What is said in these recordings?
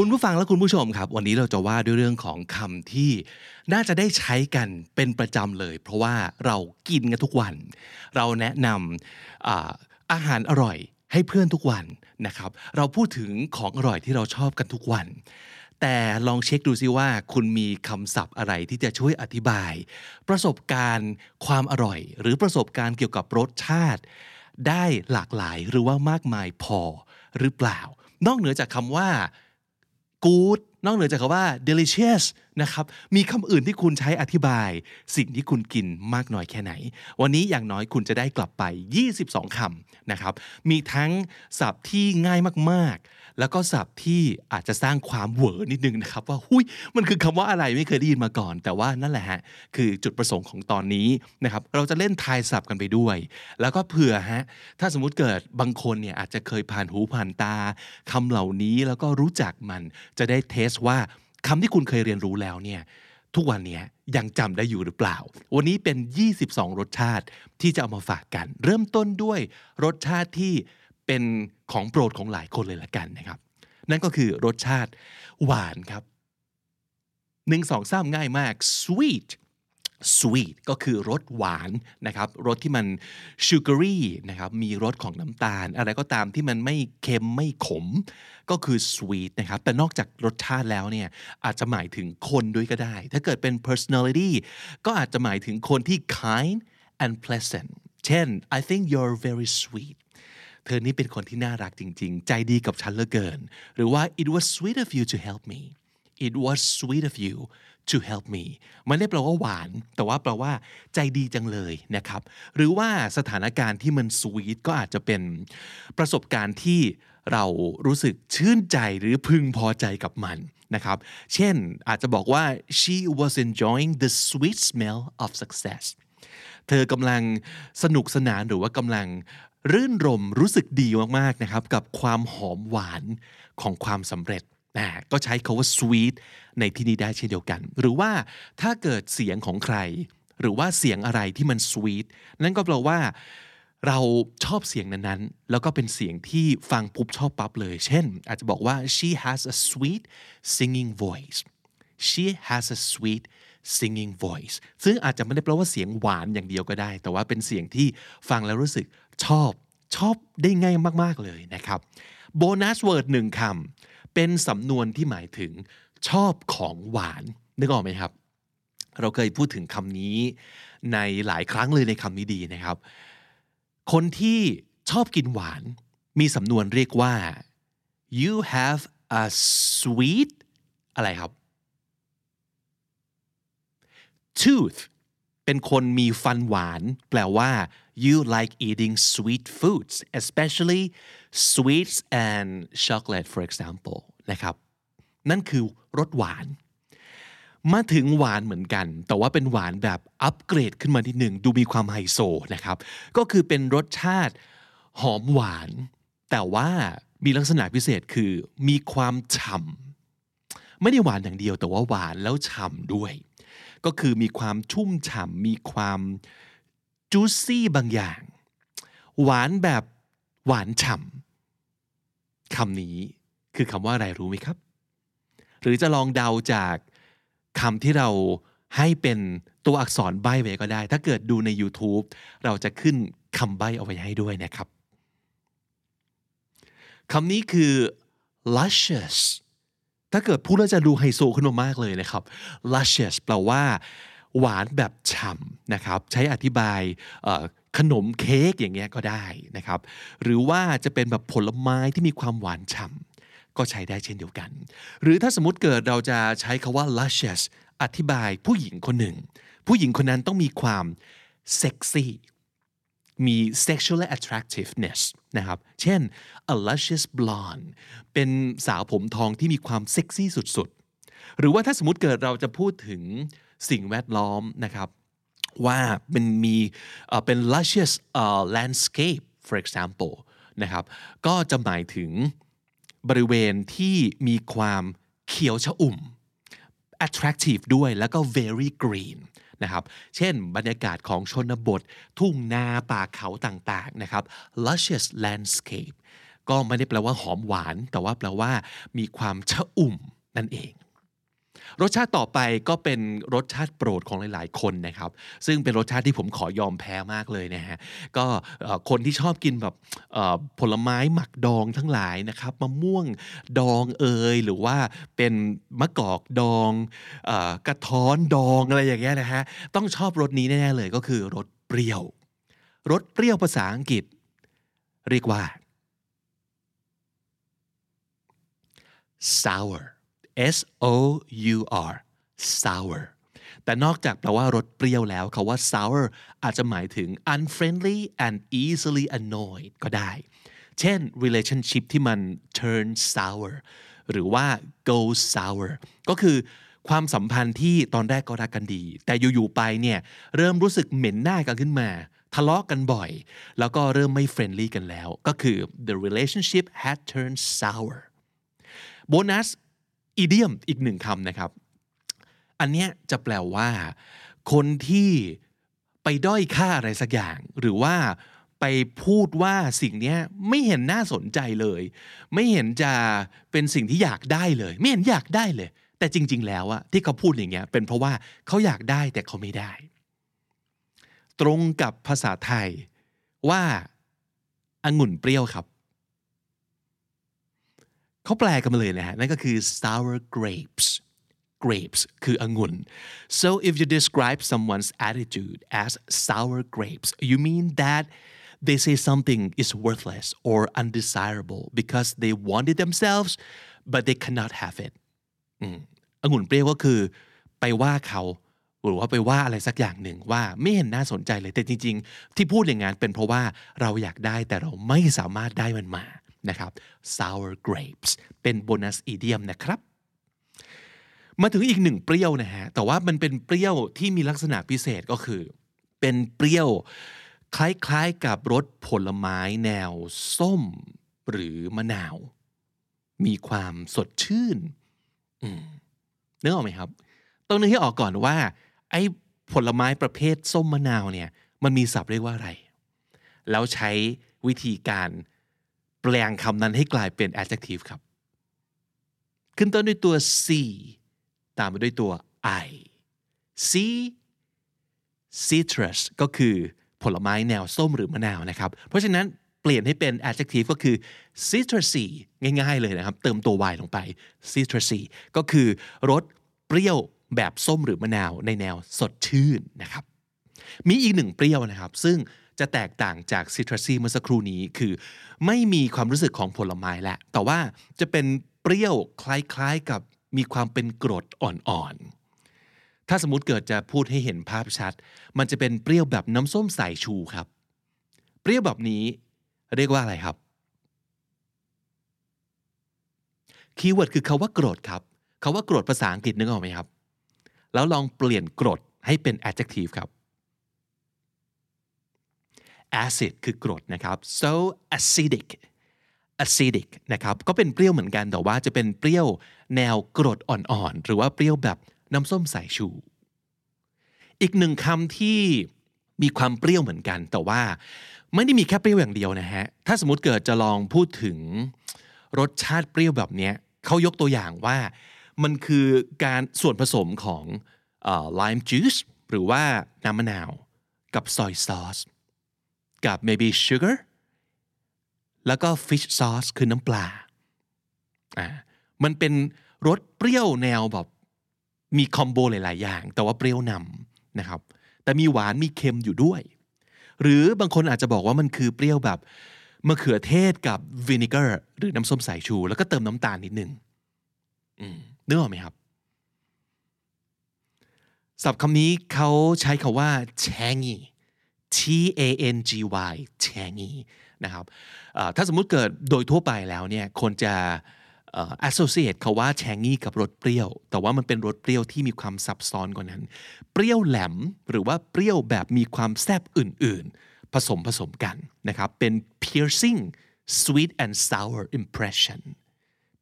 คุณผู้ฟังและคุณผู้ชมครับ วันนี้เราจะว่าด้วยเรื่องของคำที่น่าจะได้ใช้กันเป็นประจำเลย เพราะว่าเรากินกันทุกวัน เราแนะนำอาอาหารอร่อยให้เพื่อนทุกวันนะครับ เราพูดถึงของอร่อยที่เราชอบกันทุกวัน แต่ลองเช็คดูซิว่า คุณมีคำศัพท์อะไรที่จะช่วยอธิบาย ประสบการณ์ความอร่อย หรือประสบการณ์เกี่ยวกับรสชาติ ได้หลากหลายหรือว่ามากมายพอหรือเปล่า นอกเหนือจากคำว่า good นอกเหนือจากคำว่า delicious นะครับ มีคำอื่นที่คุณใช้อธิบาย สิ่งที่คุณกินมากน้อยแค่ไหน วันนี้อย่างน้อยคุณจะได้กลับไป 22 คำนะครับ มีทั้งศัพท์ที่ง่ายมากๆ แล้วก็ศัพท์ที่อาจจะสร้างความเหวอนิดนึงนะครับ ว่าหุยมันคือคำว่าอะไรไม่เคยได้ยินมาก่อน แต่ว่านั่นแหละฮะคือจุดประสงค์ของตอนนี้นะครับเราจะเล่นทายศัพท์กันไปด้วย แล้วก็เผื่อฮะถ้าสมมุติเกิดบางคนเนี่ยอาจจะเคยผ่านหูผ่านตาคำเหล่านี้แล้วก็รู้จักมันจะได้เทสว่าคำที่คุณเคยเรียนรู้แล้วเนี่ยทุกวันนี้ยังจำได้อยู่หรือเปล่า วันนี้เป็น 22 รสชาติที่จะเอามาฝากกัน เริ่มต้นด้วยรสชาติที่ เป็นของโปรดของหลายคนเลยละกันนะครับ นั่นก็คือรสชาติหวานครับหนึ่งสองสามง่ายมาก sweet sweet ก็คือรสหวานนะครับรสที่มัน sugary นะครับมีรสของน้ำตาล อะไรก็ตามที่มันไม่เค็มไม่ขม ก็คือ sweet นะครับแต่นอกจากรสชาติแล้วเนี่ยอาจจะหมายถึงคนด้วยก็ได้ ถ้าเกิดเป็น personality ก็อาจจะหมายถึงคนที่ kind and pleasant เช่น I think you're very sweet เธอนี่เป็นคนที่น่ารักจริง ๆ ใจดีกับฉันเหลือเกิน หรือว่า it was sweet of you to help me it was sweet of you to help me มันไม่ได้แปลว่าหวาน แต่ว่าแปลว่าใจดีจังเลยนะครับ หรือว่าสถานการณ์ที่มันสวีทก็อาจจะเป็นประสบการณ์ที่เรารู้สึกชื่นใจหรือพึงพอใจกับมันนะครับ เช่นอาจจะบอกว่า she was enjoying the sweet smell of success เธอกำลังสนุกสนานหรือว่ากำลัง รื่นรมรู้สึกดีมากๆนะครับกับความหอมหวานของความสำเร็จนะก็ใช้คาว่า sweet ในที่นี้ได้เช่นเดียวกัน หรือว่าถ้าเกิดเสียงของใคร หรือว่าเสียงอะไรที่มัน sweet นั่นก็แปลว่าเราชอบเสียงนั้นๆ แล้วก็เป็นเสียงที่ฟังปุ๊บชอบปั๊บเลย เช่น อาจจะบอกว่า she has a sweet singing voice she has a sweet singing voice ซึ่งอาจจะไม่ได้แปลว่าเสียงหวานอย่างเดียวก็ได้ แต่ว่าเป็นเสียงที่ฟังแล้วรู้สึกชอบชอบได้ง่ายมากๆเลยนะครับโบนัสเวิร์ดหนึ่งคำเป็นสำนวนที่หมายถึงชอบของหวาน นึกออกไหมครับ เราเคยพูดถึงคำนี้ในหลายครั้งเลยในคำนี้ดีนะครับ คนที่ชอบกินหวาน มีสำนวนเรียกว่า you have a sweet อะไรครับ tooth เป็นคนมีฟันหวาน แปลว่า you like eating sweet foods especially sweets and chocolate for example นะครับ นั่นคือรสหวาน มาถึงหวานเหมือนกัน แต่ว่าเป็นหวานแบบอัปเกรดขึ้นมาทีหนึ่ง ดูมีความไฮโซนะครับ ก็คือเป็นรสชาติหอมหวาน แต่ว่ามีลักษณะพิเศษคือมีความฉ่ำไม่ได้หวานอย่างเดียวแต่ว่าหวานแล้วฉ่ำด้วย ก็คือมีความชุ่มฉ่ำมีความจูซี่บางอย่าง หวานแบบหวานฉ่ำคำนี้คือคำว่าอะไรรู้ไหมครับ หรือจะลองเดาจากคำที่เราให้เป็นตัวอักษรใบ้ไว้ก็ได้ ถ้าเกิดดูใน YouTube เราจะขึ้นคำใบ้เอาไว้ให้ด้วยนะครับคำนี้คือ luscious ถ้าเกิดพูดแล้วจะดูไฮโซขึ้นมามากเลยนะครับ luscious แปลว่า หวานแบบฉ่ำนะครับ ใช้อธิบายขนมเค้กอย่างเงี้ยก็ได้นะครับ หรือว่าจะเป็นแบบผลไม้ที่มีความหวานฉ่ำก็ใช้ได้เช่นเดียวกัน หรือถ้าสมมติเกิดเราจะใช้คาว่า luscious อธิบายผู้หญิงคนหนึ่ง ผู้หญิงคนนั้นต้องมีความเซ็กซี่ มี sexual attractiveness นะครับ เช่น a luscious blonde เป็นสาวผมทองที่มีความเซ็กซี่สุดๆ หรือว่าถ้าสมมติเกิดเราจะพูดถึงสิ่งแวดล้อมนะครับว่ามันมีเป็น luscious เอ่อ landscape for example นะครับ ก็จะหมายถึงบริเวณที่มีความเขียวชอุ่ม attractive ด้วยแล้วก็ very green นะครับ เช่นบรรยากาศของชนบท ทุ่งนาป่าเขาต่างๆนะครับ luscious landscape ก็ไม่ได้แปลว่าหอมหวาน แต่ว่าแปลว่ามีความชะอุ่มนั่นเอง รสชาติต่อไปก็เป็นรสชาติโปรดของหลาย ๆ คนนะครับ ซึ่งเป็นรสชาติที่ผมขอยอมแพ้มากเลยนะฮะก็คนที่ชอบกินแบบผลไม้หมักดองทั้งหลายนะครับมะม่วงดองเอยหรือว่าเป็นมะกอกดองอกระท้อนดองอะไรอย่างเงี้ยนะฮะต้องชอบรสนี้แน่ๆเลยก็คือรสเปรี้ยวรสเปรี้ยวภาษาอังกฤษ เรียกว่า sour S O U R sour แต่นอกจากแปลว่ารสเปรี้ยวแล้วคาว่า sour อาจจะหมายถึง unfriendly and easily annoyed ก็ได้ เช่น relationship ที่มัน turn sour หรือว่า go sour ก็คือความสัมพันธ์ที่ตอนแรกก็รักกันดี แต่อยู่ๆไปเนี่ยเริ่มรู้สึกเหม็นหน้ากันขึ้นมา ทะเลาะกันบ่อย แล้วก็เริ่มไม่ friendly กันแล้ว ก็คือ the relationship had turned sour โบนัส อีเดียมอีกหนึ่งคำนะครับ อันเนี้ยจะแปลว่า คนที่ไปด้อยค่าอะไรสักอย่าง หรือว่าไปพูดว่าสิ่งนี้ไม่เห็นน่าสนใจเลย ไม่เห็นจะเป็นสิ่งที่อยากได้เลย ไม่เห็นอยากได้เลย แต่จริง ๆ แล้วอะที่เขาพูดอย่างเงี้ยเป็นเพราะว่าเขาอยากได้แต่เขาไม่ได้ ตรงกับภาษาไทยว่าองุ่นเปรี้ยวครับ เขาแปลกันมาเลยนะฮะนั่นก็คือ sour grapes grapes คือองุ่น so if you describe someone's attitude as sour grapes you mean that they say something is worthless or undesirable because they want it themselves but they cannot have it องุ่นเปรี้ยวก็คือไปว่าเขาหรือว่าไปว่าอะไรสักอย่างหนึ่งว่าไม่เห็นน่าสนใจเลยแต่จริง ๆ ที่พูดอย่างนั้นเป็นเพราะว่าเราอยากได้แต่เราไม่สามารถได้มันมา นะครับ sour grapes เป็นโบนัสอีเดียมนะครับ มาถึงอีกหนึ่งเปรี้ยวนะฮะ แต่ว่ามันเป็นเปรี้ยวที่มีลักษณะพิเศษก็คือ เป็นเปรี้ยวคล้ายๆกับรสผลไม้แนวส้มหรือมะนาว มีความสดชื่นอืมนึกออกไหมครับ ต้องนึกให้ออกก่อนว่า ไอ้ผลไม้ประเภทส้มมะนาวเนี่ย มันมีศัพท์เรียกว่าอะไร แล้วใช้วิธีการ ปลงคำนั้นให้กลายเป็น adjective ครับ ขึ้นต้นด้วยตัว c ตามมาด้วยตัว i c citrus ก็คือผลไม้แนวส้มหรือมะนาวนะครับ เพราะฉะนั้นเปลี่ยนให้เป็น adjective ก็คือ citrusy ง่ายๆเลยนะครับ เติมตัว y ลงไป citrusy ก็คือรสเปรี้ยวแบบส้มหรือมะนาวในแนวสดชื่นนะครับ มีอีกหนึ่งเปรี้ยวนะครับ ซึ่ง จะแตกต่างจากซิตรัสซีเมื่อสักครู่นี้คือ ไม่มีความรู้สึกของผลไม้แหละแต่ว่าจะเป็นเปรี้ยวคล้ายๆกับมีความเป็นกรดอ่อนๆ ถ้าสมมติเกิดจะพูดให้เห็นภาพชัด มันจะเป็นเปรี้ยวแบบน้ำส้มสายชูครับ เปรี้ยวแบบนี้เรียกว่าอะไรครับ keyword คือคำว่ากรดครับคำว่ากรดภาษาอังกฤษนึกออกไหมครับ แล้วลองเปลี่ยนกรดให้เป็น adjective ครับ acid คือกรดนะครับ so acidic acidic นะครับก็เป็นเปรี้ยวเหมือนกันแต่ว่าจะเป็นเปรี้ยวแนวกรดอ่อนๆ หรือว่าเปรี้ยวแบบน้ำส้มสายชู อีกหนึ่งคำที่มีความเปรี้ยวเหมือนกันแต่ว่าไม่ได้มีแค่เปรี้ยวอย่างเดียวนะฮะ ถ้าสมมติเกิดจะลองพูดถึงรสชาติเปรี้ยวแบบนี้เขายกตัวอย่างว่ามันคือการส่วนผสมของ lime juice หรือว่าน้ำมะนาว กับ soy sauce กับ maybe sugar แล้วก็ fish sauce คือน้ำปลาอ่ามันเป็นรสเปรี้ยวแนวแบบมีคอมโบหลาย ๆ อย่าง แต่ว่าเปรี้ยวนำนะครับ แต่มีหวานมีเค็มอยู่ด้วย หรือบางคนอาจจะบอกว่ามันคือเปรี้ยวแบบมะเขือเทศกับวินิเกอร์หรือน้ำส้มสายชู แล้วก็เติมน้ำตาลนิดนึงอืมนึกออกไหมครับ ศัพท์คำนี้เขาใช้คาว่า tangy T A N G Y tangy นะครับถ้าสมมุติเกิดโดยทั่วไปแล้วเนี่ยคนจะ associate เขาว่า tangy กับรสเปรี้ยว แต่ว่ามันเป็นรสเปรี้ยวที่มีความซับซ้อนกว่านั้น เปรี้ยวแหลมหรือว่าเปรี้ยวแบบมีความแซบอื่น ๆ ผสมผสมกันนะครับ เป็น piercing sweet and sour impression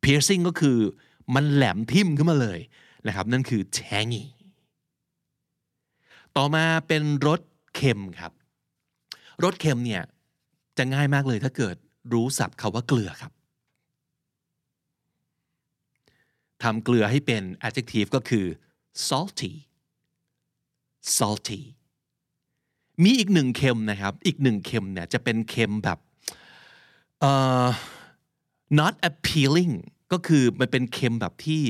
piercing ก็คือมันแหลมทิ่มขึ้นมาเลยนะครับ นั่นคือ tangy ต่อมาเป็นรส เค็มครับรสเค็มเนี่ยจะง่ายมากเลยถ้าเกิดรู้ศัพท์คาว่าเกลือครับทำเกลือให้เป็น adjective ก็คือ salty salty มีอีกหนึ่งเค็มนะครับ อีกหนึ่งเค็มเนี่ยจะเป็นเค็มแบบเอ่อ not appealing ก็คือมันเป็นเค็มแบบที่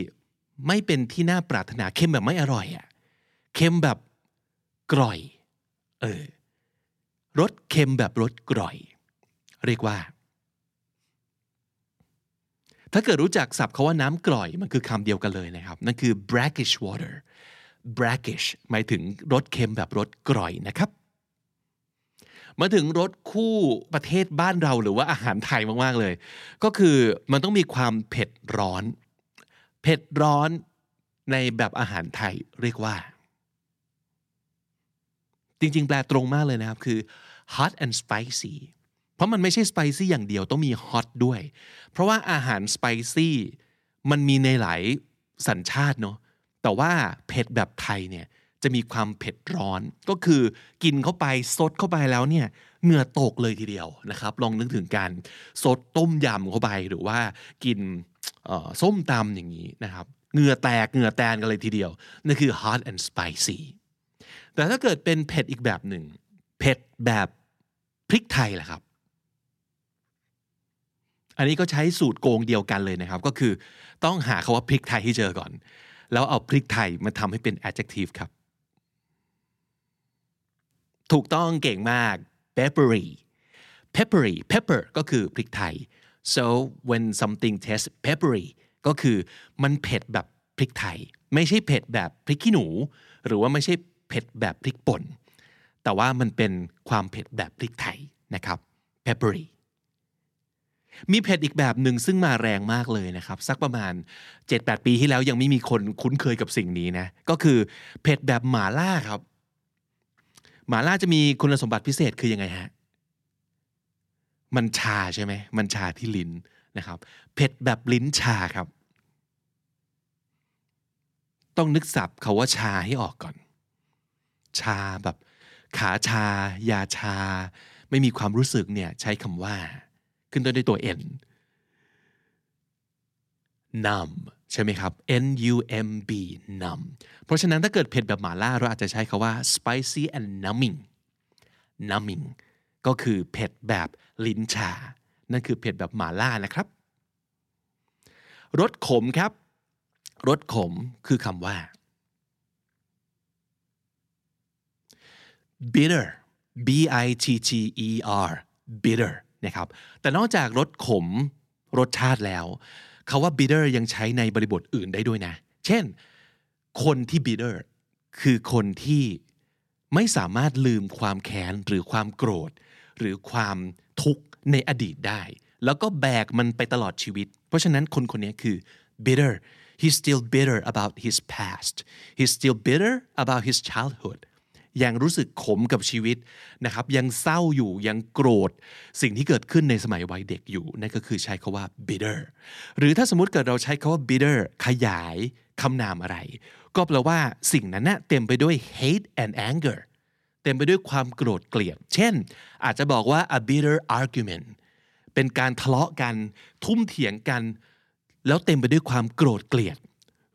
ไม่เป็นที่น่าปรารถนาเค็มแบบไม่อร่อยอะเค็มแบบกร่อย เออรสเค็มแบบรสกร่อย เรียกว่า ถ้าเกิดรู้จักศัพท์คาว่าน้ำกร่อย มันคือคำเดียวกันเลยนะครับ นั่นคือ brackish water brackish หมายถึงรสเค็มแบบรสกร่อยนะครับ มาถึงรสคู่ประเทศบ้านเราหรือว่าอาหารไทยมากๆเลย ก็คือมันต้องมีความเผ็ดร้อน เผ็ดร้อนในแบบอาหารไทยเรียกว่า จริง ๆ แปลตรงมากเลยนะครับ คือ hot and spicy เพราะมันไม่ใช่ spicy อย่างเดียวต้องมี hot ด้วย เพราะว่าอาหาร spicy มันมีในหลายสัญชาติเนาะแต่ว่าเผ็ดแบบไทยเนี่ยจะมีความเผ็ดร้อนก็คือกินเข้าไปซดเข้าไปแล้วเนี่ยเหงื่อตกเลยทีเดียวนะครับ ลองนึกถึงการซดต้มยำเข้าไปหรือว่ากินส้มตำอย่างนี้นะครับเหงื่อแตกเหงื่อแตนกันเลยทีเดียวนั่นคือ hot and spicy แต่ถ้าเกิดเป็นเผ็ดอีกแบบหนึ่งเผ็ดแบบพริกไทยแหละครับ อันนี้ก็ใช้สูตรโกงเดียวกันเลยนะครับ ก็คือต้องหาคาว่าพริกไทยให้เจอก่อน แล้วเอาพริกไทยมาทำให้เป็น adjective ครับ ถูกต้องเก่งมาก peppery peppery pepper ก็คือพริกไทย so when something tastes peppery ก็คือมันเผ็ดแบบพริกไทย ไม่ใช่เผ็ดแบบพริกขี้หนู หรือว่าไม่ใช่ เผ็ดแบบพริกป่น แต่ว่ามันเป็นความเผ็ดแบบพริกไทยนะครับ peppery มีเผ็ดอีกแบบหนึ่งซึ่งมาแรงมากเลยนะครับ สักประมาณ 7-8 ปีที่แล้วยังไม่มีคนคุ้นเคยกับสิ่งนี้นะ ก็คือเผ็ดแบบหมาล่าครับ หมาล่าจะมีคุณสมบัติพิเศษคือยังไงฮะ มันชาใช่ไหม มันชาที่ลิ้นนะครับ เผ็ดแบบลิ้นชาครับ ต้องนึกศัพท์คาว่าชาให้ออกก่อน ชาแบบขาชา ยาชา ไม่มีความรู้สึกเนี่ยใช้คำว่า ขึ้นต้นด้วยตัว n numb ใช่ไหมครับ n u m b numb เพราะฉะนั้นถ้าเกิดเผ็ดแบบหมาล่าเราอาจจะใช้คาว่า spicy and numbing numbing ก็คือเผ็ดแบบลิ้นชา นั่นคือเผ็ดแบบหมาล่านะครับรสขมครับรสขมคือคำว่า bitter b i t t e r bitter นะครับแต่นอกจากรสขมรสชาติแล้วคาว่า bitter ยังใช้ในบริบทอื่นได้ด้วยนะ เช่น คนที่ bitter คือคนที่ไม่สามารถลืมความแค้นหรือความโกรธ หรือความทุกข์ในอดีตได้ แล้วก็แบกมันไปตลอดชีวิต เพราะฉะนั้นคนคนนี้คือ bitter he's still bitter about his past he's still bitter about his childhood ยังรู้สึกขมกับชีวิตนะครับยังเศร้าอยู่ยังโกรธ สิ่งที่เกิดขึ้นในสมัยวัยเด็กอยู่ นั่นก็คือใช้คาว่า bitter หรือถ้าสมมติเกิดเราใช้คาว่า bitter ขยายคำนามอะไร ก็แปลว่าสิ่งนั้นนะเต็มไปด้วย hate and anger เต็มไปด้วยความโกรธเกลียด เช่น อาจจะบอกว่า a bitter argument เป็นการทะเลาะกันทุ่มเถียงกัน แล้วเต็มไปด้วยความโกรธเกลียด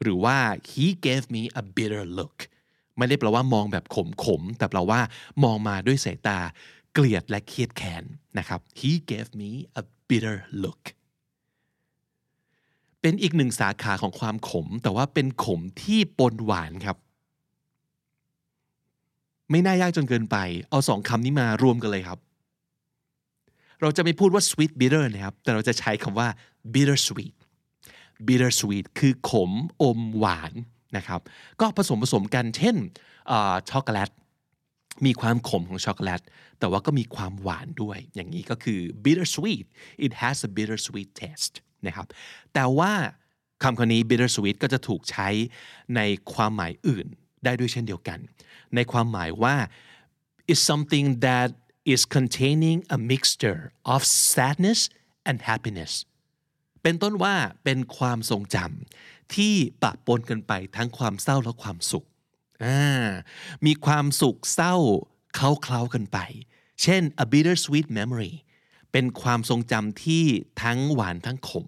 หรือว่า he gave me a bitter look ไม่ได้แปลว่ามองแบบขมขมแต่แปลว่ามองมาด้วยสายตาเกลียดและเครียดแค้นนะครับ he gave me a bitter look เป็นอีกหนึ่งสาขาของความขม แต่ว่าเป็นขมที่ปนหวานครับ ไม่น่ายากจนเกินไป เอาสองคำนี้มารวมกันเลยครับ เราจะไม่พูดว่า sweet bitter นะครับ แต่เราจะใช้คำว่า bitter sweet bitter sweet คือขมอมหวาน นะครับก็ผสมผสมกันเช่นช็อกโกแลตมีความขมของช็อกโกแลตแต่ว่าก็มีความหวานด้วย อย่างนี้ก็คือ bitter sweet it has a bitter sweet taste นะครับแต่ว่าคำคำนี้ bittersweet ก็จะถูกใช้ในความหมายอื่นได้ด้วยเช่นเดียวกัน ในความหมายว่า is something that is containing a mixture of sadness and happiness เป็นต้นว่าเป็นความทรงจำ ที่ปะปนกันไปทั้งความเศร้าและความสุข มีความสุขเศร้าเคล้าๆกันไป เช่น a bittersweet memory เป็นความทรงจำที่ทั้งหวานทั้งขม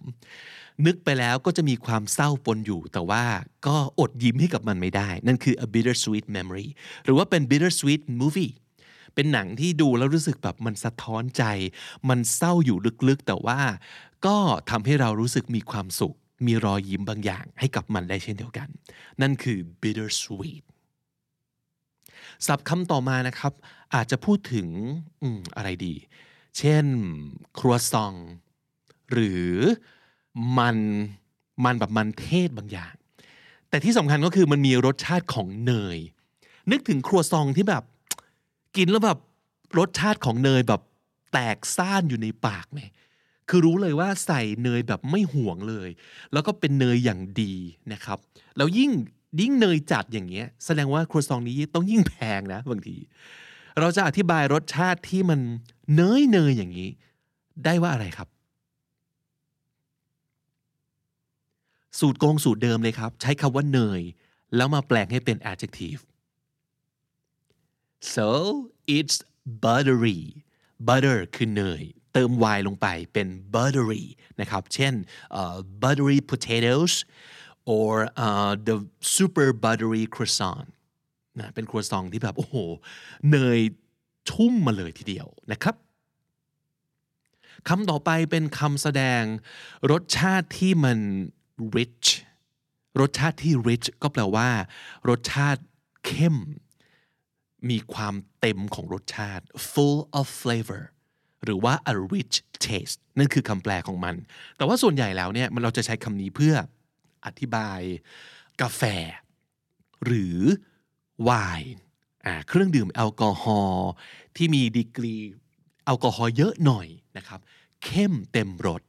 นึกไปแล้วก็จะมีความเศร้าปนอยู่ แต่ว่าก็อดยิ้มให้กับมันไม่ได้ นั่นคือ a bittersweet memory หรือว่าเป็น bittersweet movie เป็นหนังที่ดูแล้วรู้สึกแบบมันสะท้อนใจ มันเศร้าอยู่ลึกๆ แต่ว่าก็ทำให้เรารู้สึกมีความสุข มีรอยยิ้มบางอย่างให้กับมันได้เช่นเดียวกัน นั่นคือ bittersweet ศัพท์คำต่อมานะครับ อาจจะพูดถึงออะไรดี เช่น ครัวซอง หรือมันมันแบบมันเทศบางอย่าง แต่ที่สำคัญก็คือมันมีรสชาติของเนย นึกถึงครัวซองที่แบบ กินแล้วแบบรสชาติของเนยแบบแตกซ่านอยู่ในปากไหม คือรู้เลยว่าใส่เนยแบบไม่ห่วงเลย แล้วก็เป็นเนยอย่างดีนะครับ แล้วยิ่งยิ่งเนยจัดอย่างเงี้ย แสดงว่าครัวซองนี้ต้องยิ่งแพงนะบางที เราจะอธิบายรสชาติที่มันเนยเนยอย่างนี้ ได้ว่าอะไรครับ สูตรโกงสูตรเดิมเลยครับ ใช้คำว่าเนย แล้วมาแปลงให้เป็น adjective so it's buttery butter คือเนย เติม y ลงไปเป็น buttery นะครับเช่น uh, buttery potatoes or uh, the super buttery croissant นะเป็นครัวซองที่แบบโอ้โหเนยชุ่มมาเลยทีเดียวนะครับคำต่อไปเป็นคำแสดงรสชาติที่มัน rich รสชาติที่ rich ก็แปลว่า รสชาติเข้ม มีความเต็มของรสชาติ full of flavor หรือว่า a rich taste นั่นคือคำแปลของมัน แต่ว่าส่วนใหญ่แล้วเนี่ยมันเราจะใช้คำนี้เพื่ออธิบายกาแฟ หรือไวน์เครื่องดื่มแอลกอฮอล์ที่มีดีกรีแอลกอฮอล์เยอะหน่อยนะครับ เข้มเต็มรส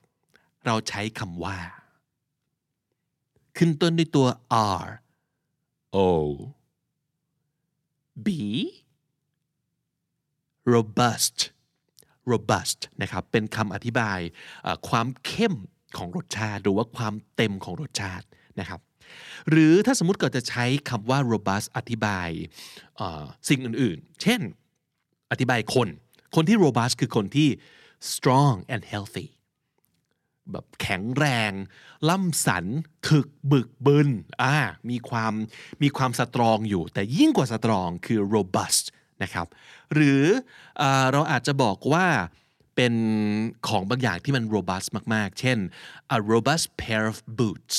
เราใช้คำว่า ขึ้นต้นด้วยตัว R O B robust robust นะครับเป็นคำอธิบายความเข้มของรสชาติ หรือว่าความเต็มของรสชาตินะครับหรือถ้าสมมติเกิดจะใช้คำว่า robust อธิบายสิ่งอื่นๆ เช่น อธิบายคน คนที่ robust คือคนที่ strong and healthy แบบแข็งแรง ล่ำสัน ถึกบึกบึนอ่ามีความมีความสตรองอยู่ แต่ยิ่งกว่าสตรองคือ robust นะครับ หรือเราอาจจะบอกว่าเป็นของบางอย่างที่มัน robust มาก ๆ เช่น a robust pair of boots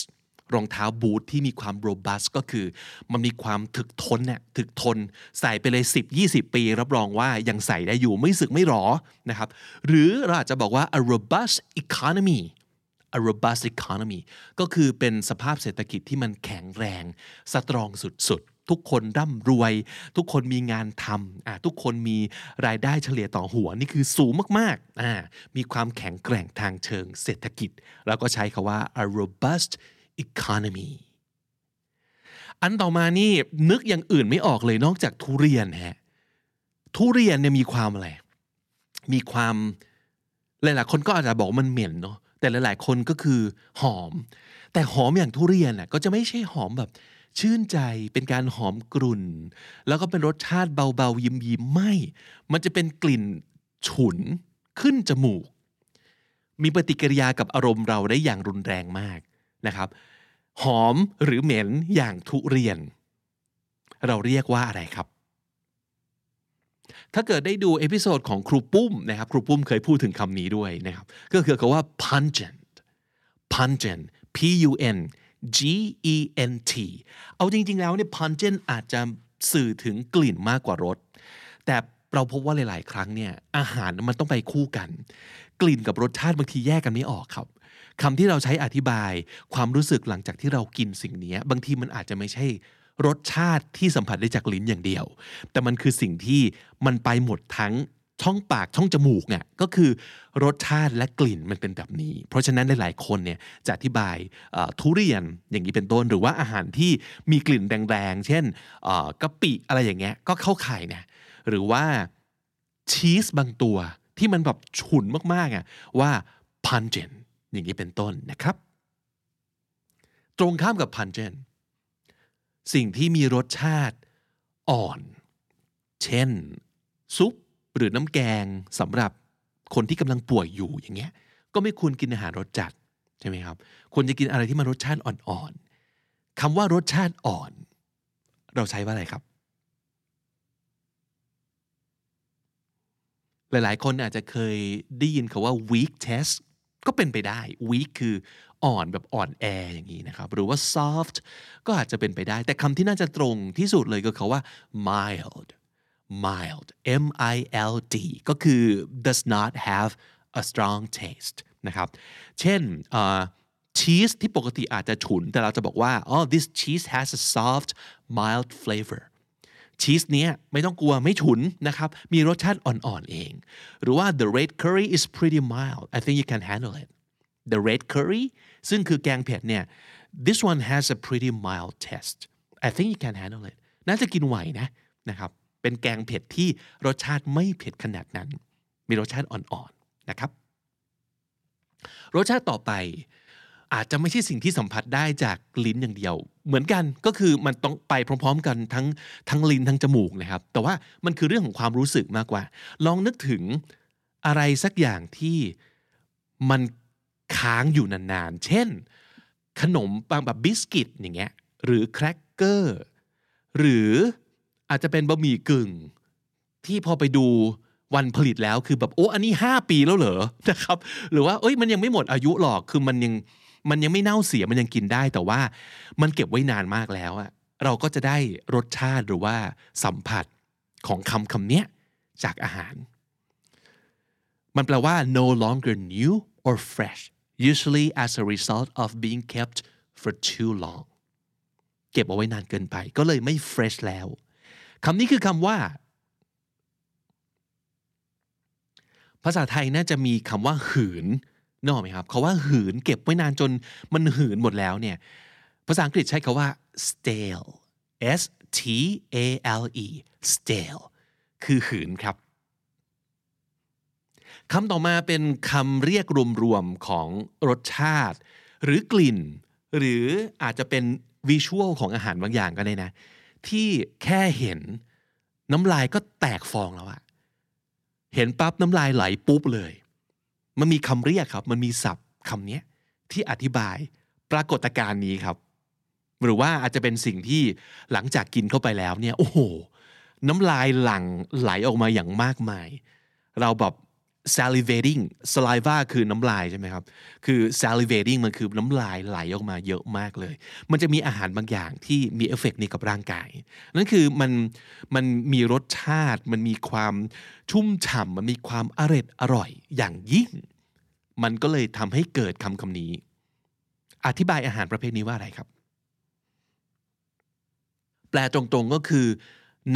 รองเท้าบูทที่มีความ robust ก็คือ มันมีความถึกทนเนี่ยถึกทนใส่ไปเลย 10-20 ปี รับรองว่ายังใส่ได้อยู่ไม่สึกไม่หรอนะครับ หรือเราอาจจะบอกว่า a robust economy a robust economy ก็คือเป็นสภาพเศรษฐกิจที่มันแข็งแรง สตรองสุด ทุกคนร่ำรวย ทุกคนมีงานทำอ่าทุกคนมีรายได้เฉลี่ยต่อหัวนี่คือสูงมากๆมีความแข็งแกร่งทางเชิงเศรษฐกิจ แล้วก็ใช้คาว่า a robust economy อันต่อมานี่นึกอย่างอื่นไม่ออกเลยนอกจากทุเรียนฮะทุเรียนเนี่ยมีความอะไร มีความหลายๆคนก็อาจจะบอกมันเหม็นเนาะแต่หลายๆคนก็คือหอม แต่หอมอย่างทุเรียนน่ะก็จะไม่ใช่หอมแบบ ชื่นใจเป็นการหอมกรุ่น แล้วก็เป็นรสชาติเบาๆ ยิ้มยิ้มไม่ มันจะเป็นกลิ่นฉุนขึ้นจมูก มีปฏิกิริยากับอารมณ์เราได้อย่างรุนแรงมากนะครับ หอมหรือเหม็นอย่างทุเรียน เราเรียกว่าอะไรครับ ถ้าเกิดได้ดู episode ของครูปุ้มนะครับ ครูปุ้มเคยพูดถึงคำนี้ด้วยนะครับ ก็คือคำว่า pungent pungent p u n g e n t เอาจริง ๆ แล้วเนี่ย pungent อาจจะสื่อถึงกลิ่นมากกว่ารส แต่เราพบว่าหลาย ๆ ครั้งเนี่ย อาหารมันต้องไปคู่กัน กลิ่นกับรสชาติบางทีแยกกันไม่ออกครับคำที่เราใช้อธิบายความรู้สึกหลังจากที่เรากินสิ่งนี้บางทีมันอาจจะไม่ใช่รสชาติที่สัมผัสได้จากลิ้นอย่างเดียว แต่มันคือสิ่งที่มันไปหมดทั้ง ช่องปากช่องจมูกเนี่ยก็คือรสชาติและกลิ่นมันเป็นแบบนี้ เพราะฉะนั้นหลายๆคนเนี่ยจะอธิบายทุเรียนอย่างนี้เป็นต้นหรือว่าอาหารที่มีกลิ่นแรงๆ เช่นกะปิอะไรอย่างเงี้ยก็เข้าข่ายเนี่ยหรือว่าชีสบางตัวที่มันแบบฉุนมากๆอะว่า pungent อย่างนี้เป็นต้นนะครับ ตรงข้ามกับ pungent สิ่งที่มีรสชาติอ่อน เช่นซุป หรือน้ำแกงสำหรับคนที่กำลังป่วยอยู่อย่างเงี้ยก็ไม่ควรกินอาหารรสจัดใช่ไหมครับควรจะกินอะไรที่มันรสชาติอ่อนๆคำว่ารสชาติอ่อน เราใช้ว่าอะไรครับ หลายๆ คนอาจจะเคยได้ยินคาว่า weak test ก็เป็นไปได้ weak คืออ่อนแบบอ่อนแออย่างนี้นะครับ หรือว่า soft ก็อาจจะเป็นไปได้ แต่คำที่น่าจะตรงที่สุดเลยก็คือว่า mild mild M I L D ก็คือ does not have a strong taste นะครับ เช่นชีสที่ปกติอาจจะฉุน แต่เราจะบอกว่า oh this cheese has a soft mild flavor ชีสเนี้ยไม่ต้องกลัวไม่ฉุนนะครับ มีรสชาติอ่อนๆเอง หรือว่า the red curry is pretty mild I think you can handle it the red curry ซึ่งคือแกงเผ็ดเนี่ย this one has a pretty mild taste I think you can handle it น่าจะกินไหวนะนะครับ เป็นแกงเผ็ดที่รสชาติไม่เผ็ดขนาดนั้น มีรสชาติอ่อนๆนะครับ รสชาติต่อไปอาจจะไม่ใช่สิ่งที่สัมผัสได้จากลิ้นอย่างเดียว เหมือนกันก็คือมันต้องไปพร้อม ๆ กันทั้งทั้งลิ้นทั้งจมูกนะครับ แต่ว่ามันคือเรื่องของความรู้สึกมากกว่า ลองนึกถึงอะไรสักอย่างที่มันค้างอยู่นานๆ เช่น ขนมปังแบบบิสกิตอย่างเงี้ยหรือแครกเกอร์หรือ อาจจะเป็นบะหมี่กึ่ง ที่พอไปดูวันผลิตแล้วคือแบบโอ้อันนี้ 5 ปีแล้วเหรอนะครับ หรือว่าเอ้ยมันยังไม่หมดอายุหรอกคือมันยังมันยังไม่เน่าเสียมันยังกินได้แต่ว่ามันเก็บไว้นานมากแล้วอะเราก็จะได้รสชาติหรือว่าสัมผัสของคำคำเนี้ยจากอาหาร มันแปลว่า no longer new or fresh usually as a result of being kept for too long เก็บเอาไว้นานเกินไป ก็เลยไม่ fresh แล้ว คำนี้คือคำว่า ภาษาไทยน่าจะมีคำว่าหืนนอกไหมครับเขาว่าหืนเก็บไว้นานจนมันหืนหมดแล้วเนี่ย ภาษาอังกฤษใช้คาว่า stale s t a l e stale คือหืนครับคำต่อมาเป็นคำเรียกรวมๆของรสชาติ หรือกลิ่น หรืออาจจะเป็นวิชวลของอาหารบางอย่างก็ได้นะ ที่แค่เห็นน้ำลายก็แตกฟองแล้วอะเห็นปั๊บน้ำลายไหลปุ๊บเลย มันมีคำเรียกครับ มันมีศัพท์คำนี้ที่อธิบายปรากฏการณ์นี้ครับ หรือว่าอาจจะเป็นสิ่งที่หลังจากกินเข้าไปแล้วเนี่ย โอ้โห น้ำลายหลั่งไหลออกมาอย่างมากมาย เราแบบ salivating saliva คือน้ำลายใช่ไหมครับ คือ salivating มันคือน้ำลายไหลออกมาเยอะมากเลย มันจะมีอาหารบางอย่างที่มีเอฟเฟกนี้กับร่างกาย นั่นคือมันมันมีรสชาติ มันมีความชุ่มฉ่ำมันมีความอร่อยอร่อยอย่างยิ่ง มันก็เลยทำให้เกิดคำคำนี้ อธิบายอาหารประเภทนี้ว่าอะไรครับ แปลตรงๆก็คือ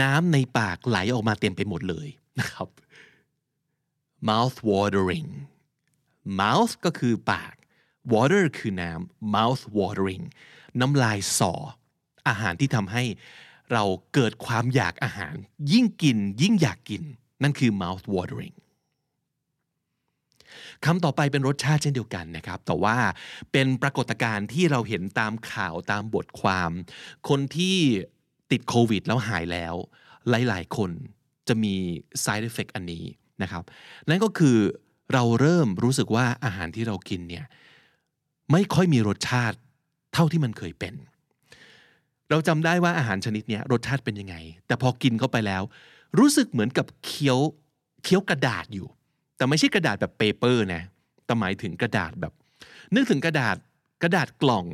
น้ำในปากไหลออกมาเต็มไปหมดเลยนะครับ mouth watering mouth ก็คือปาก water คือน้ำ mouth watering น้ำลายสอ อาหารที่ทำให้เราเกิดความอยากอาหาร ยิ่งกินยิ่งอยากกิน นั่นคือ mouth watering คำต่อไปเป็นรสชาติเช่นเดียวกันนะครับ แต่ว่าเป็นปรากฏการณ์ที่เราเห็นตามข่าวตามบทความ คนที่ติดโควิดแล้วหายแล้ว หลายๆ คนจะมี side effect อันนี้ นะครับ นั่นก็คือเราเริ่มรู้สึกว่าอาหารที่เรากินเนี่ยไม่ค่อยมีรสชาติเท่าที่มันเคยเป็น เราจำได้ว่าอาหารชนิดนี้รสชาติเป็นยังไง แต่พอกินเข้าไปแล้ว รู้สึกเหมือนกับเคี้ยวเคี้ยวกระดาษอยู่ แต่ไม่ใช่กระดาษแบบเปเปอร์นะแต่หมายถึงกระดาษแบบ นึกถึงกระดาษกระดาษกล่อง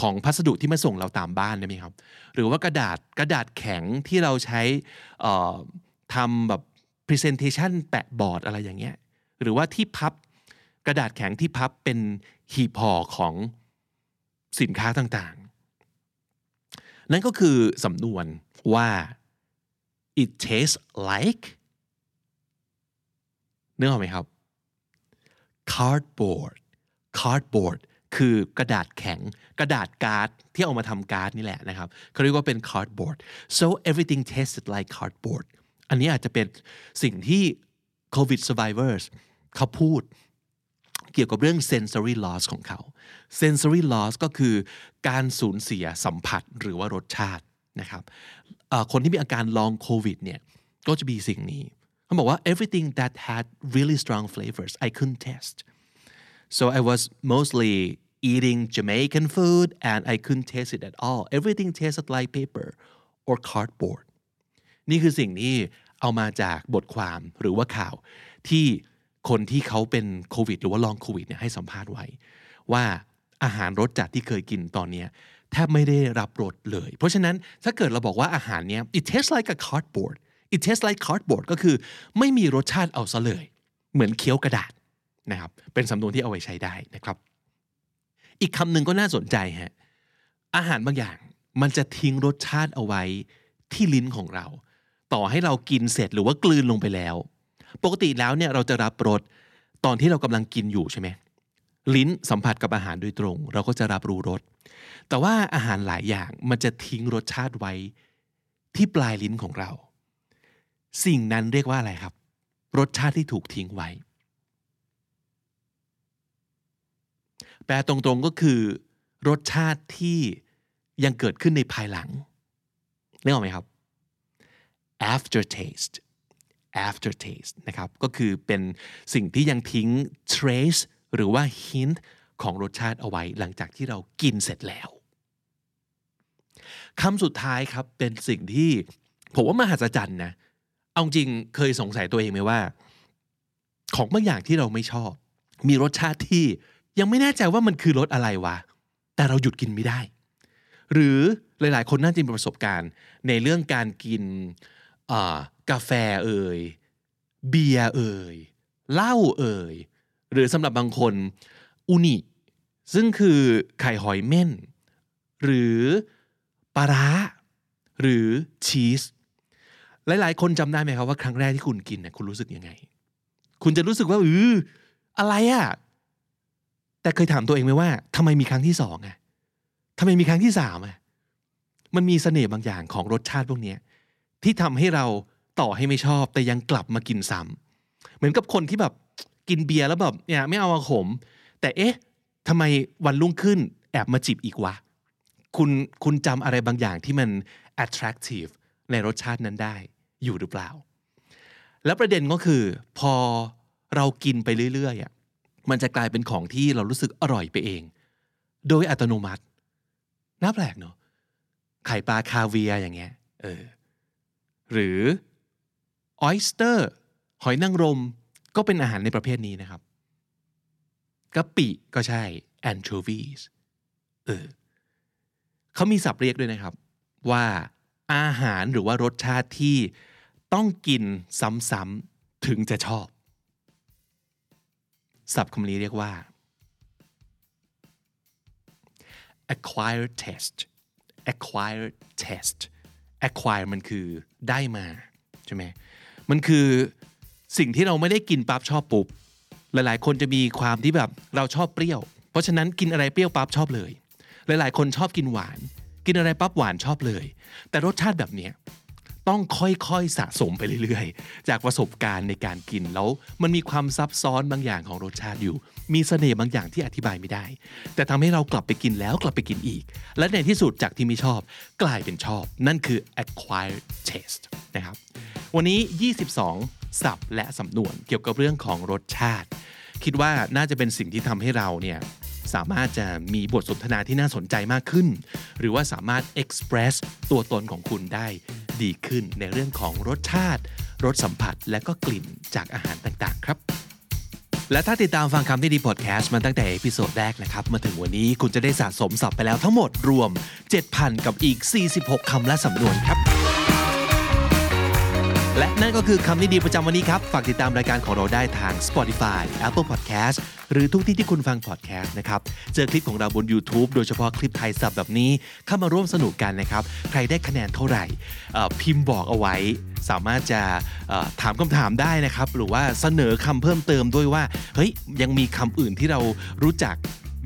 ของพัสดุที่มาส่งเราตามบ้านได้ไหมครับ หรือว่ากระดาษกระดาษแข็งที่เราใช้ทำแบบ Presentation แปะบอร์ดอะไรอย่างเงี้ยหรือว่าที่พับกระดาษแข็งที่พับเป็นหีบห่อของสินค้าต่างๆ นั่นก็คือสำนวนว่า it tastes like เนึกออกไหมครับ cardboard cardboard คือกระดาษแข็งกระดาษการ์ดที่เอามาทำการ์ดนี่แหละนะครับเขาเรียกว่าเป็น cardboard so everything tasted like cardboard อันนี้อาจจะเป็นสิ่งที่ covid survivors เขาพูดเกี่ยวกับเรื่อง sensory loss ของเขา sensory loss ก็คือการสูญเสียสัมผัสหรือว่ารสชาตินะครับคนที่มีอาการลองโควิดเนี่ยก็จะมีสิ่งนี้เขาบอกว่า everything that had really strong flavors I couldn't taste so I was mostly eating Jamaican food and I couldn't taste it at all everything tasted like paper or cardboard นี่คือสิ่งที่เอามาจากบทความหรือว่าข่าว ที่คนที่เขาเป็นโควิด หรือว่าลองโควิดเนี่ยให้สัมภาษณ์ไว้ ว่าอาหารรสจัดที่เคยกินตอนนี้แทบไม่ได้รับรสเลย เพราะฉะนั้นถ้าเกิดเราบอกว่าอาหารเนี้ย it tastes like a cardboard it tastes like cardboard ก็คือไม่มีรสชาติเอาซะเลย เหมือนเคี้ยวกระดาษนะครับเป็นสำนวนที่เอาไว้ใช้ได้นะครับ อีกคำหนึ่งก็น่าสนใจฮะอาหารบางอย่างมันจะทิ้งรสชาติเอาไว้ที่ลิ้นของเรา ต่อให้เรากินเสร็จหรือว่ากลืนลงไปแล้ว ปกติแล้วเนี่ยเราจะรับรสตอนที่เรากำลังกินอยู่ใช่ไหมลิ้นสัมผัสกับอาหารโดยตรง เราก็จะรับรู้รสแต่ว่าอาหารหลายอย่างมันจะทิ้งรสชาติไว้ที่ปลายลิ้นของเรา สิ่งนั้นเรียกว่าอะไรครับ รสชาติที่ถูกทิ้งไว้ แปลตรงๆก็คือ รสชาติที่ยังเกิดขึ้นในภายหลังนึกออกไหมครับ aftertaste aftertaste นะครับก็คือเป็นสิ่งที่ยังทิ้ง trace หรือว่า hint ของรสชาติเอาไว้หลังจากที่เรากินเสร็จแล้วคำสุดท้ายครับเป็นสิ่งที่ผมว่ามหัศจรรย์นะเอาจริงเคยสงสัยตัวเองไหมว่า ของบางอย่างที่เราไม่ชอบ มีรสชาติที่ยังไม่แน่ใจว่ามันคือรสอะไรวะ แต่เราหยุดกินไม่ได้ หรือหลาย ๆ คนน่าจะมีประสบการณ์ ในเรื่องการกิน กาแฟเอ่ยเบียร์เอ่ยเหล้าเอ่ยหรือสำหรับบางคนอุนิซึ่งคือไข่หอยเม่น หรือปลาร้าหรือชีสหลายๆ คนจำได้ไหมครับว่าครั้งแรกที่คุณกินเนี่ยคุณรู้สึกยังไง คุณจะรู้สึกว่าอืออะไรอะ่ะแต่เคยถามตัวเองไหมว่าทำไมมีครั้งที่สองอะทำไมมีครั้งที่สามอะมันมีเสน่ห์บางอย่างของรสชาติพวกนี้ ที่ทำให้เราต่อให้ไม่ชอบ แต่ยังกลับมากินซ้ำเหมือนกับคนที่แบบกินเบียร์แล้วแบบเนี่ยไม่เอามาขม แต่เอ๊ะทำไมวันรุ่งขึ้นแอบมาจิบอีกวะคุณคุณจำอะไรบางอย่างที่มัน attractive ในรสชาตินั้นได้อยู่หรือเปล่า แล้วประเด็นก็คือ พอเรากินไปเรื่อยๆอะมันจะกลายเป็นของที่เรารู้สึกอร่อยไปเอง โดยอัตโนมัติ น่าแปลกเนาะไข่ปลาคาเวียร์อย่างเงี้ยเออ หรือ oyster หอยนางรมก็เป็นอาหารในประเภทนี้นะครับกะปิก็ใช่ anchovies เออเขามีศัพท์เรียกด้วยนะครับ ว่าอาหารหรือว่ารสชาติที่ต้องกินซ้ำๆถึงจะชอบศัพท์คำนี้เรียกว่า acquired taste acquired taste acquire มันคือได้มาใช่ไหมมันคือสิ่งที่เราไม่ได้กินปั๊บชอบปุ๊บหลาย ๆ คนจะมีความที่แบบเราชอบเปรี้ยว เพราะฉะนั้นกินอะไรเปรี้ยวปั๊บชอบเลย หลาย ๆ คนชอบกินหวาน กินอะไรปั๊บหวานชอบเลย แต่รสชาติแบบเนี้ย ต้องค่อยๆสะสมไปเรื่อยๆ จากประสบการณ์ในการกินแล้วมันมีความซับซ้อนบางอย่างของรสชาติอยู่ มีเสน่ห์บางอย่างที่อธิบายไม่ได้ แต่ทำให้เรากลับไปกินแล้วกลับไปกินอีก และในที่สุดจากที่ไม่ชอบกลายเป็นชอบ นั่นคือ acquired taste นะครับ วันนี้ 22 ศัพท์และสำนวนเกี่ยวกับเรื่องของรสชาติ คิดว่าน่าจะเป็นสิ่งที่ทำให้เราเนี่ย สามารถจะมีบทสนทนาที่น่าสนใจมากขึ้น หรือว่าสามารถ express ตัวตนของคุณได้ดีขึ้นในเรื่องของรสชาติ รสสัมผัส แล้วก็กลิ่นจากอาหารต่างๆ ครับและถ้าติดตามฟังคำนี้ดีพอดแคสต์มาตั้งแต่ episode แรกนะครับ มาถึงวันนี้คุณจะได้สะสมศัพท์ไปแล้วทั้งหมดรวม 7,000 กับอีก 46 คำและสำนวนครับ และนั่นก็คือคำนี้ดีประจำวันนี้ครับ ฝากติดตามรายการของเราได้ทาง Spotify Apple Podcast หรือทุกที่ที่คุณฟัง podcast นะครับ เจอคลิปของเราบน YouTube โดยเฉพาะคลิปไทยสับแบบนี้ เข้ามาร่วมสนุกกันนะครับ ใครได้คะแนนเท่าไหร่ พิมพ์บอกเอาไว้ สามารถจะถามคำถามได้นะครับ หรือว่าเสนอคำเพิ่มเติมด้วยว่า เฮ้ย ยังมีคำอื่นที่เรารู้จัก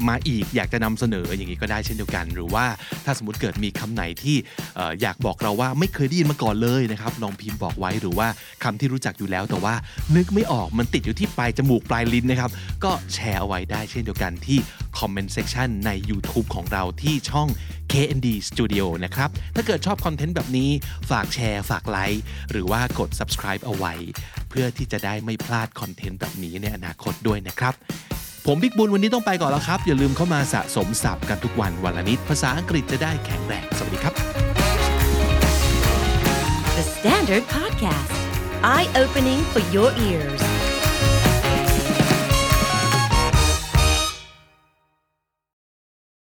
มาอีกอยากจะนำเสนออย่างนี้ก็ได้เช่นเดียวกัน หรือว่าถ้าสมมติเกิดมีคำไหนที่ออยากบอกเราว่าไม่เคยได้ยินมาก่อนเลยนะครับลองพิมพ์บอกไว้หรือว่าคำที่รู้จักอยู่แล้วแต่ว่านึกไม่ออกมันติดอยู่ที่ปลายจมูกปลายลิ้นนะครับก็แชร์เอาไว้ได้เช่นเดียวกันที่ comment section ใน YouTube ของเราที่ช่อง KND Studio นะครับ ถ้าเกิดชอบคอนเทนต์แบบนี้ฝากแชร์ฝากไลค์หรือว่ากด subscribe เอาไว้ เพื่อที่จะได้ไม่พลาดคอนเทนต์แบบนี้ในอนาคตด้วยนะครับ ผมบิ๊กบุญวันนี้ต้องไปก่อนแล้วครับ อย่าลืมเข้ามาสะสมศัพท์กันทุกวันวันละนิด ภาษาอังกฤษจะได้แข็งแรงสวัสดีครับ The Standard Podcast, eye opening for your ears.